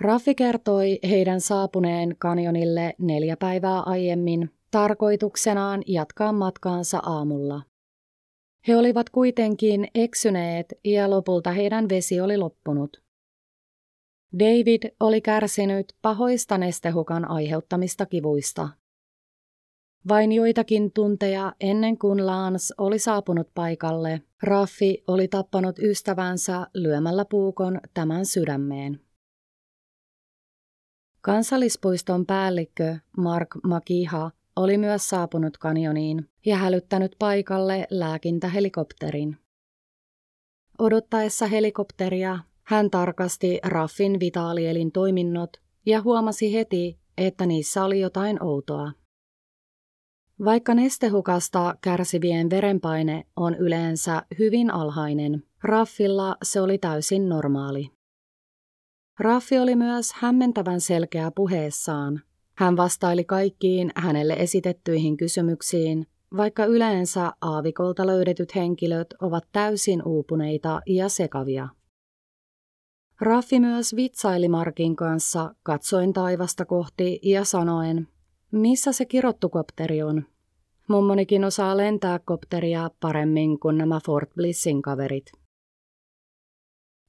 Raffi kertoi heidän saapuneen kanjonille neljä päivää aiemmin tarkoituksenaan jatkaa matkaansa aamulla. He olivat kuitenkin eksyneet ja lopulta heidän vesi oli loppunut. David oli kärsinyt pahoista nestehukan aiheuttamista kivuista. Vain joitakin tunteja ennen kuin Lance oli saapunut paikalle, Raffi oli tappanut ystävänsä lyömällä puukon tämän sydämeen. Kansallispuiston päällikkö Mark Makiha oli myös saapunut kanioniin ja hälyttänyt paikalle lääkintähelikopterin. Odottaessa helikopteria hän tarkasti Raffin vitaalielin toiminnot ja huomasi heti, että niissä oli jotain outoa. Vaikka nestehukasta kärsivien verenpaine on yleensä hyvin alhainen, Raffilla se oli täysin normaali. Raffi oli myös hämmentävän selkeä puheessaan. Hän vastaili kaikkiin hänelle esitettyihin kysymyksiin, vaikka yleensä aavikolta löydetyt henkilöt ovat täysin uupuneita ja sekavia. Raffi myös vitsaili Markin kanssa katsoen taivasta kohti ja sanoen, missä se kirottukopteri on. Mummonikin osaa lentää kopteria paremmin kuin nämä Fort Blissin kaverit.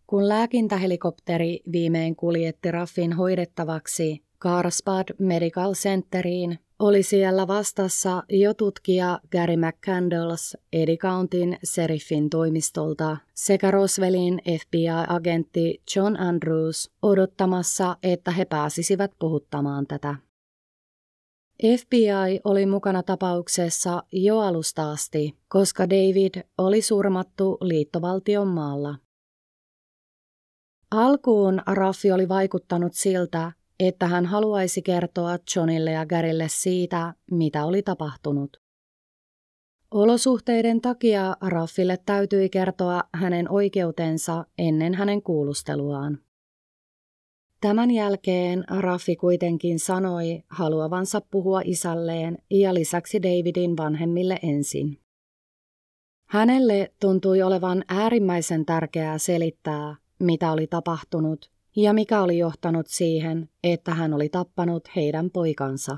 Kun lääkintähelikopteri viimein kuljetti Raffin hoidettavaksi Carlsbad Medical Centeriin, oli siellä vastassa jo tutkija Gary McCandles Eddie Countyn seriffin toimistolta sekä Roswellin FBI-agentti John Andrews odottamassa, että he pääsisivät puhuttamaan tätä. FBI oli mukana tapauksessa jo alusta asti, koska David oli surmattu liittovaltion maalla. Alkuun Raffi oli vaikuttanut siltä, että hän haluaisi kertoa Johnille ja Garylle siitä, mitä oli tapahtunut. Olosuhteiden takia Raffille täytyi kertoa hänen oikeutensa ennen hänen kuulusteluaan. Tämän jälkeen Raffi kuitenkin sanoi haluavansa puhua isälleen ja lisäksi Davidin vanhemmille ensin. Hänelle tuntui olevan äärimmäisen tärkeää selittää, mitä oli tapahtunut ja mikä oli johtanut siihen, että hän oli tappanut heidän poikansa.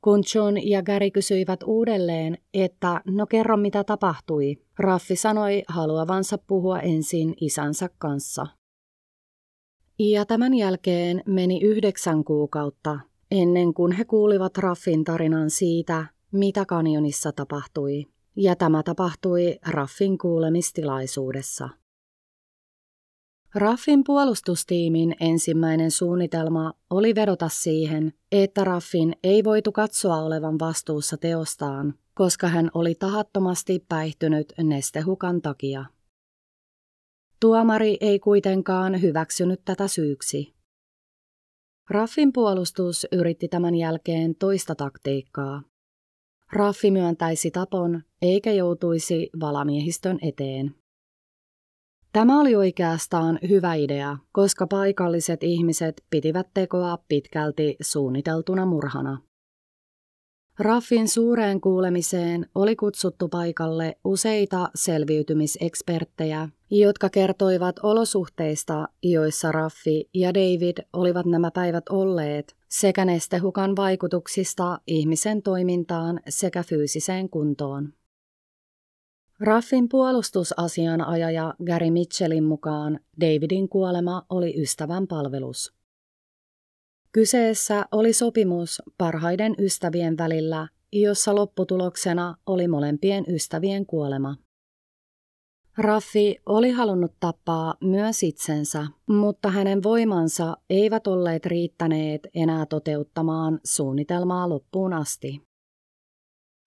Kun John ja Gary kysyivät uudelleen, että no kerro mitä tapahtui, Raffi sanoi haluavansa puhua ensin isänsä kanssa. Ja tämän jälkeen meni yhdeksän kuukautta, ennen kuin he kuulivat Raffin tarinan siitä, mitä kanjonissa tapahtui. Ja tämä tapahtui Raffin kuulemistilaisuudessa. Raffin puolustustiimin ensimmäinen suunnitelma oli vedota siihen, että Raffin ei voitu katsoa olevan vastuussa teostaan, koska hän oli tahattomasti päihtynyt nestehukan takia. Tuomari ei kuitenkaan hyväksynyt tätä syyksi. Raffin puolustus yritti tämän jälkeen toista taktiikkaa. Raffi myöntäisi tapon eikä joutuisi valamiehistön eteen. Tämä oli oikeastaan hyvä idea, koska paikalliset ihmiset pitivät tekoa pitkälti suunniteltuna murhana. Raffin suureen kuulemiseen oli kutsuttu paikalle useita selviytymiseksperttejä, jotka kertoivat olosuhteista, joissa Raffi ja David olivat nämä päivät olleet, sekä nestehukan vaikutuksista ihmisen toimintaan sekä fyysiseen kuntoon. Raffin puolustusasianajaja Gary Mitchellin mukaan Davidin kuolema oli ystävän palvelus. Kyseessä oli sopimus parhaiden ystävien välillä, jossa lopputuloksena oli molempien ystävien kuolema. Raffi oli halunnut tappaa myös itsensä, mutta hänen voimansa eivät olleet riittäneet enää toteuttamaan suunnitelmaa loppuun asti.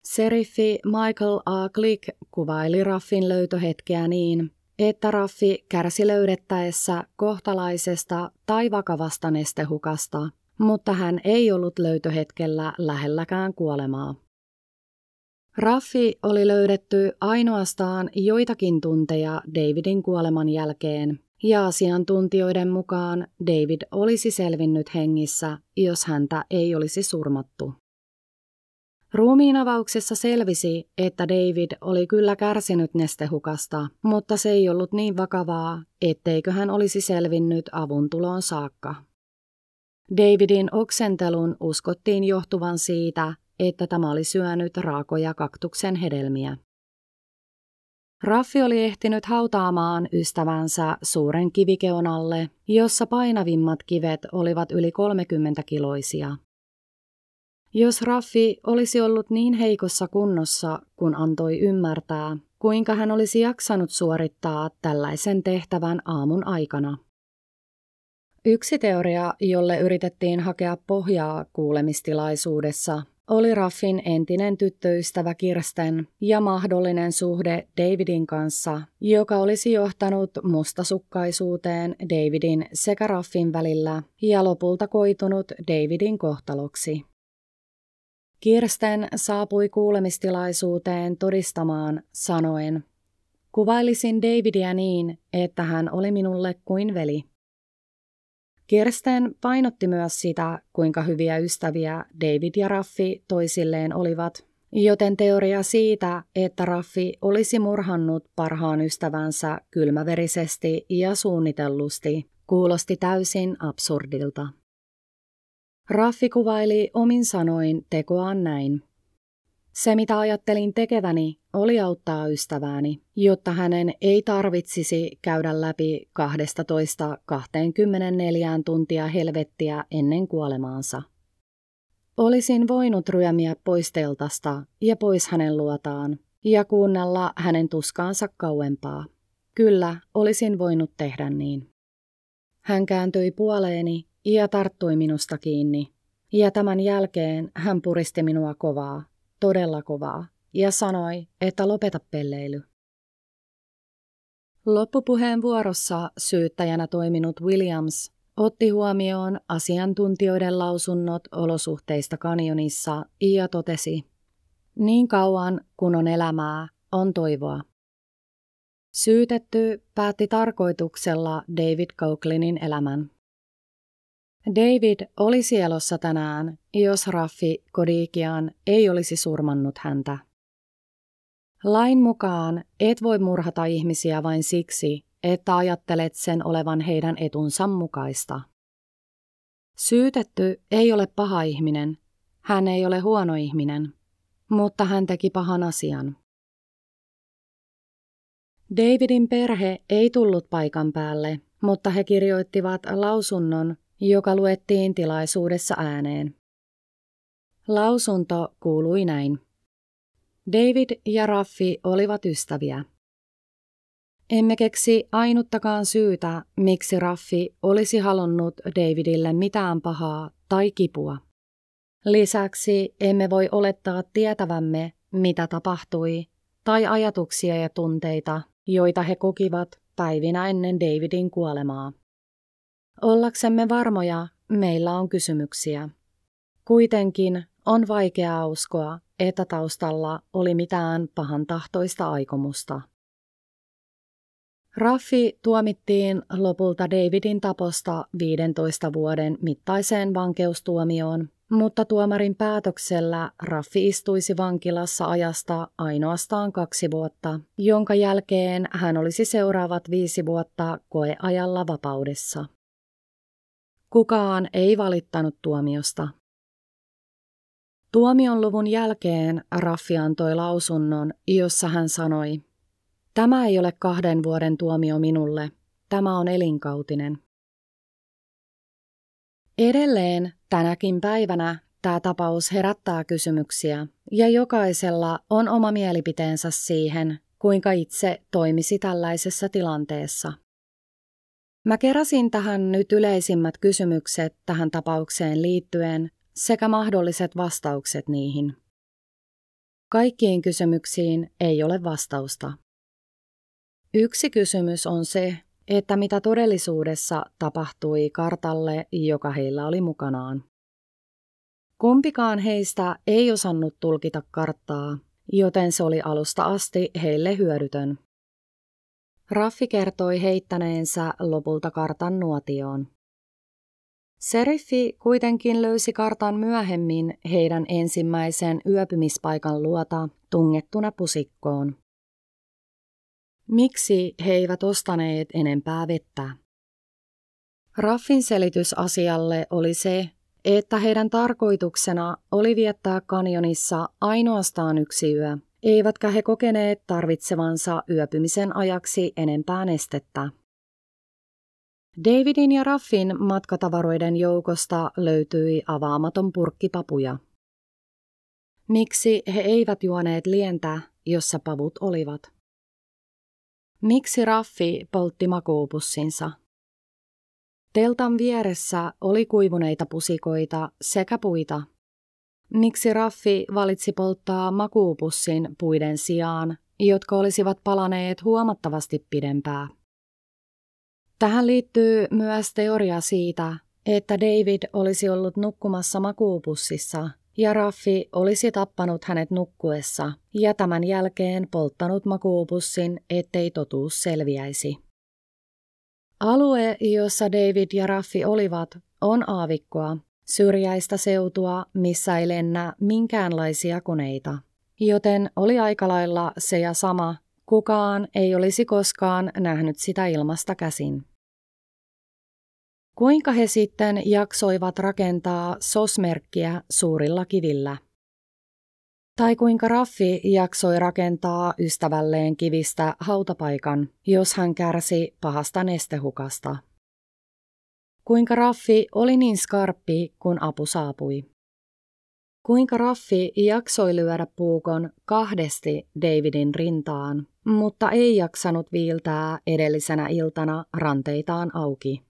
Seriffi Michael A. Glick kuvaili Raffin löytöhetkeä niin, että Raffi kärsi löydettäessä kohtalaisesta tai vakavasta nestehukasta, mutta hän ei ollut löytöhetkellä lähelläkään kuolemaa. Raffi oli löydetty ainoastaan joitakin tunteja Davidin kuoleman jälkeen, ja asiantuntijoiden mukaan David olisi selvinnyt hengissä, jos häntä ei olisi surmattu. Ruumiinavauksessa selvisi, että David oli kyllä kärsinyt nestehukasta, mutta se ei ollut niin vakavaa, etteikö hän olisi selvinnyt avuntuloon saakka. Davidin oksentelun uskottiin johtuvan siitä, että tämä oli syönyt raakoja kaktuksen hedelmiä. Raffi oli ehtinyt hautaamaan ystävänsä suuren kivikeon alle, jossa painavimmat kivet olivat yli 30 kiloisia. Jos Raffi olisi ollut niin heikossa kunnossa, kun antoi ymmärtää, kuinka hän olisi jaksanut suorittaa tällaisen tehtävän aamun aikana. Yksi teoria, jolle yritettiin hakea pohjaa kuulemistilaisuudessa, oli Raffin entinen tyttöystävä Kirsten ja mahdollinen suhde Davidin kanssa, joka olisi johtanut mustasukkaisuuteen Davidin sekä Raffin välillä ja lopulta koitunut Davidin kohtaloksi. Kirsten saapui kuulemistilaisuuteen todistamaan sanoen, kuvailisin Davidia niin, että hän oli minulle kuin veli. Kirsten painotti myös sitä, kuinka hyviä ystäviä David ja Raffi toisilleen olivat, joten teoria siitä, että Raffi olisi murhannut parhaan ystävänsä kylmäverisesti ja suunnitellusti, kuulosti täysin absurdilta. Raffi kuvaili omin sanoin tekoaan näin. Se, mitä ajattelin tekeväni, oli auttaa ystävääni, jotta hänen ei tarvitsisi käydä läpi 12-24 tuntia helvettiä ennen kuolemaansa. Olisin voinut ryömiä pois teltasta ja pois hänen luotaan ja kuunnella hänen tuskaansa kauempaa. Kyllä, olisin voinut tehdä niin. Hän kääntyi puoleeni ja tarttui minusta kiinni. Ja tämän jälkeen hän puristi minua kovaa, todella kovaa, ja sanoi, että lopeta pelleily. Loppupuheen vuorossa syyttäjänä toiminut Williams otti huomioon asiantuntijoiden lausunnot olosuhteista kanjonissa ja totesi, niin kauan kun on elämää, on toivoa. Syytetty päätti tarkoituksella David Coughlinin elämän. David oli sielossa tänään, jos Raffi Kodikian ei olisi surmannut häntä. Lain mukaan et voi murhata ihmisiä vain siksi, että ajattelet sen olevan heidän etunsa mukaista. Syytetty ei ole paha ihminen, hän ei ole huono ihminen, mutta hän teki pahan asian. Davidin perhe ei tullut paikan päälle, mutta he kirjoittivat lausunnon, joka luettiin tilaisuudessa ääneen. Lausunto kuului näin. David ja Raffi olivat ystäviä. Emme keksi ainuttakaan syytä, miksi Raffi olisi halunnut Davidille mitään pahaa tai kipua. Lisäksi emme voi olettaa tietävämme, mitä tapahtui, tai ajatuksia ja tunteita, joita he kokivat päivinä ennen Davidin kuolemaa. Ollaksemme varmoja, meillä on kysymyksiä. Kuitenkin on vaikea uskoa, että taustalla oli mitään pahan tahtoista aikomusta. Raffi tuomittiin lopulta Davidin taposta 15 vuoden mittaiseen vankeustuomioon, mutta tuomarin päätöksellä Raffi istuisi vankilassa ajasta ainoastaan kaksi vuotta, jonka jälkeen hän olisi seuraavat viisi vuotta koeajalla vapaudessa. Kukaan ei valittanut tuomiosta. Tuomion luvun jälkeen Raffi antoi lausunnon, jossa hän sanoi, Tämä ei ole kahden vuoden tuomio minulle, tämä on elinkautinen. Edelleen tänäkin päivänä tämä tapaus herättää kysymyksiä ja jokaisella on oma mielipiteensä siihen, kuinka itse toimisi tällaisessa tilanteessa. Mä keräsin tähän nyt yleisimmät kysymykset tähän tapaukseen liittyen sekä mahdolliset vastaukset niihin. Kaikkiin kysymyksiin ei ole vastausta. Yksi kysymys on se, että mitä todellisuudessa tapahtui kartalle, joka heillä oli mukanaan. Kumpikaan heistä ei osannut tulkita karttaa, joten se oli alusta asti heille hyödytön. Raffi kertoi heittäneensä lopulta kartan nuotioon. Seriffi kuitenkin löysi kartan myöhemmin heidän ensimmäisen yöpymispaikan luota tungettuna pusikkoon. Miksi he eivät ostaneet enempää vettä? Raffin selitys asialle oli se, että heidän tarkoituksena oli viettää kanjonissa ainoastaan yksi yö, eivätkä he kokeneet tarvitsevansa yöpymisen ajaksi enempää nestettä. Davidin ja Raffin matkatavaroiden joukosta löytyi avaamaton purkki papuja. Miksi he eivät juoneet lientä, jossa pavut olivat? Miksi Raffi poltti makuupussinsa? Teltan vieressä oli kuivuneita pusikoita sekä puita. Miksi Raffi valitsi polttaa makuupussin puiden sijaan, jotka olisivat palaneet huomattavasti pidempää? Tähän liittyy myös teoria siitä, että David olisi ollut nukkumassa makuupussissa ja Raffi olisi tappanut hänet nukkuessa ja tämän jälkeen polttanut makuupussin, ettei totuus selviäisi. Alue, jossa David ja Raffi olivat, on aavikkoa, syrjäistä seutua, missä ei lennä minkäänlaisia koneita. Joten oli aika lailla se ja sama, kukaan ei olisi koskaan nähnyt sitä ilmasta käsin. Kuinka he sitten jaksoivat rakentaa sosmerkkiä suurilla kivillä? Tai kuinka Raffi jaksoi rakentaa ystävälleen kivistä hautapaikan, jos hän kärsi pahasta nestehukasta? Kuinka Raffi oli niin skarppi, kun apu saapui? Kuinka Raffi jaksoi lyödä puukon kahdesti Davidin rintaan, mutta ei jaksanut viiltää edellisenä iltana ranteitaan auki?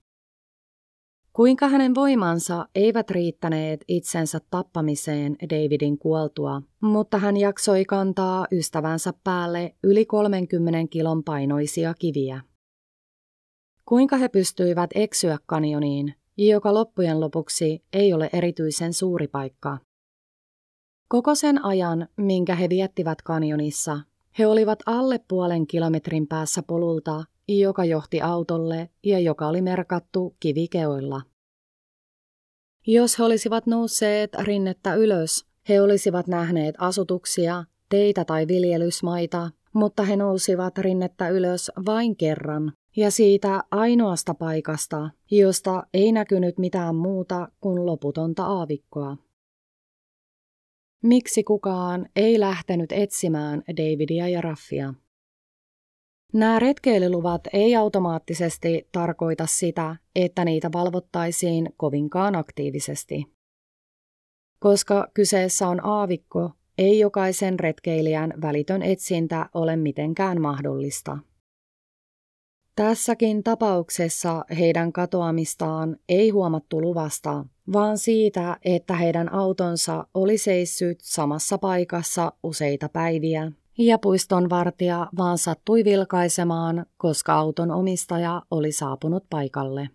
Kuinka hänen voimansa eivät riittäneet itsensä tappamiseen Davidin kuoltua, mutta hän jaksoi kantaa ystävänsä päälle yli 30 kilon painoisia kiviä. Kuinka he pystyivät eksyä kanioniin, joka loppujen lopuksi ei ole erityisen suuri paikka. Koko sen ajan, minkä he viettivät kanjonissa, he olivat alle puolen kilometrin päässä polulta, joka johti autolle ja joka oli merkattu kivikeoilla. Jos he olisivat nousseet rinnettä ylös, he olisivat nähneet asutuksia, teitä tai viljelysmaita, mutta he nousivat rinnettä ylös vain kerran, ja siitä ainoasta paikasta, josta ei näkynyt mitään muuta kuin loputonta aavikkoa. Miksi kukaan ei lähtenyt etsimään Davidia ja Raffia? Nämä retkeilyluvat ei automaattisesti tarkoita sitä, että niitä valvottaisiin kovinkaan aktiivisesti. Koska kyseessä on aavikko, ei jokaisen retkeilijän välitön etsintä ole mitenkään mahdollista. Tässäkin tapauksessa heidän katoamistaan ei huomattu luvasta, vaan siitä, että heidän autonsa oli seissyt samassa paikassa useita päiviä ja puiston vartija vaan sattui vilkaisemaan, koska auton omistaja oli saapunut paikalle.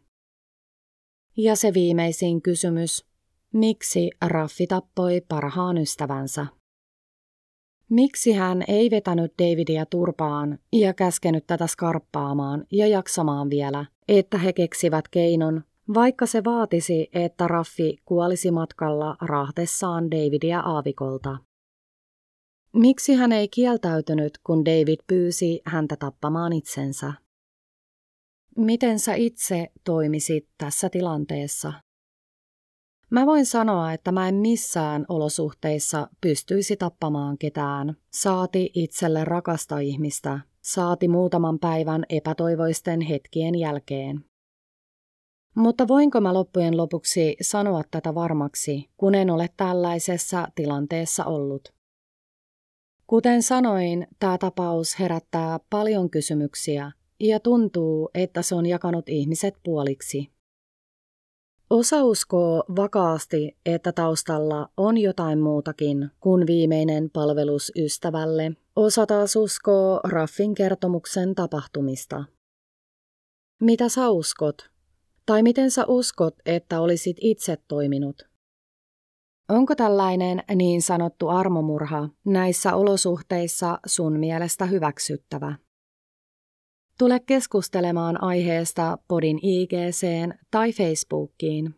Ja se viimeisin kysymys, miksi Raffi tappoi parhaan ystävänsä? Miksi hän ei vetänyt Davidia turpaan ja käskenyt tätä skarppaamaan ja jaksamaan vielä, että he keksivät keinon, vaikka se vaatisi, että Raffi kuolisi matkalla rahtessaan Davidia aavikolta. Miksi hän ei kieltäytynyt, kun David pyysi häntä tappamaan itsensä? Miten sä itse toimisit tässä tilanteessa? Mä voin sanoa, että mä en missään olosuhteissa pystyisi tappamaan ketään, saati itselle rakasta ihmistä, saati muutaman päivän epätoivoisten hetkien jälkeen. Mutta voinko mä loppujen lopuksi sanoa tätä varmaksi, kun en ole tällaisessa tilanteessa ollut? Kuten sanoin, tämä tapaus herättää paljon kysymyksiä ja tuntuu, että se on jakanut ihmiset puoliksi. Osa uskoo vakaasti, että taustalla on jotain muutakin kuin viimeinen palvelus ystävälle. Osa taas uskoo Raffin kertomuksen tapahtumista. Mitä sä uskot? Tai miten sä uskot, että olisit itse toiminut? Onko tällainen niin sanottu armomurha näissä olosuhteissa sun mielestä hyväksyttävä? Tule keskustelemaan aiheesta podin ig tai Facebookiin.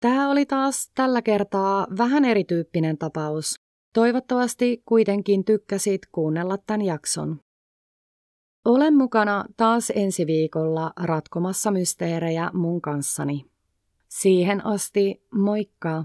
Tämä oli taas tällä kertaa vähän erityyppinen tapaus. Toivottavasti kuitenkin tykkäsit kuunnella tämän jakson. Olen mukana taas ensi viikolla ratkomassa mysteerejä mun kanssani. Siihen asti, moikka!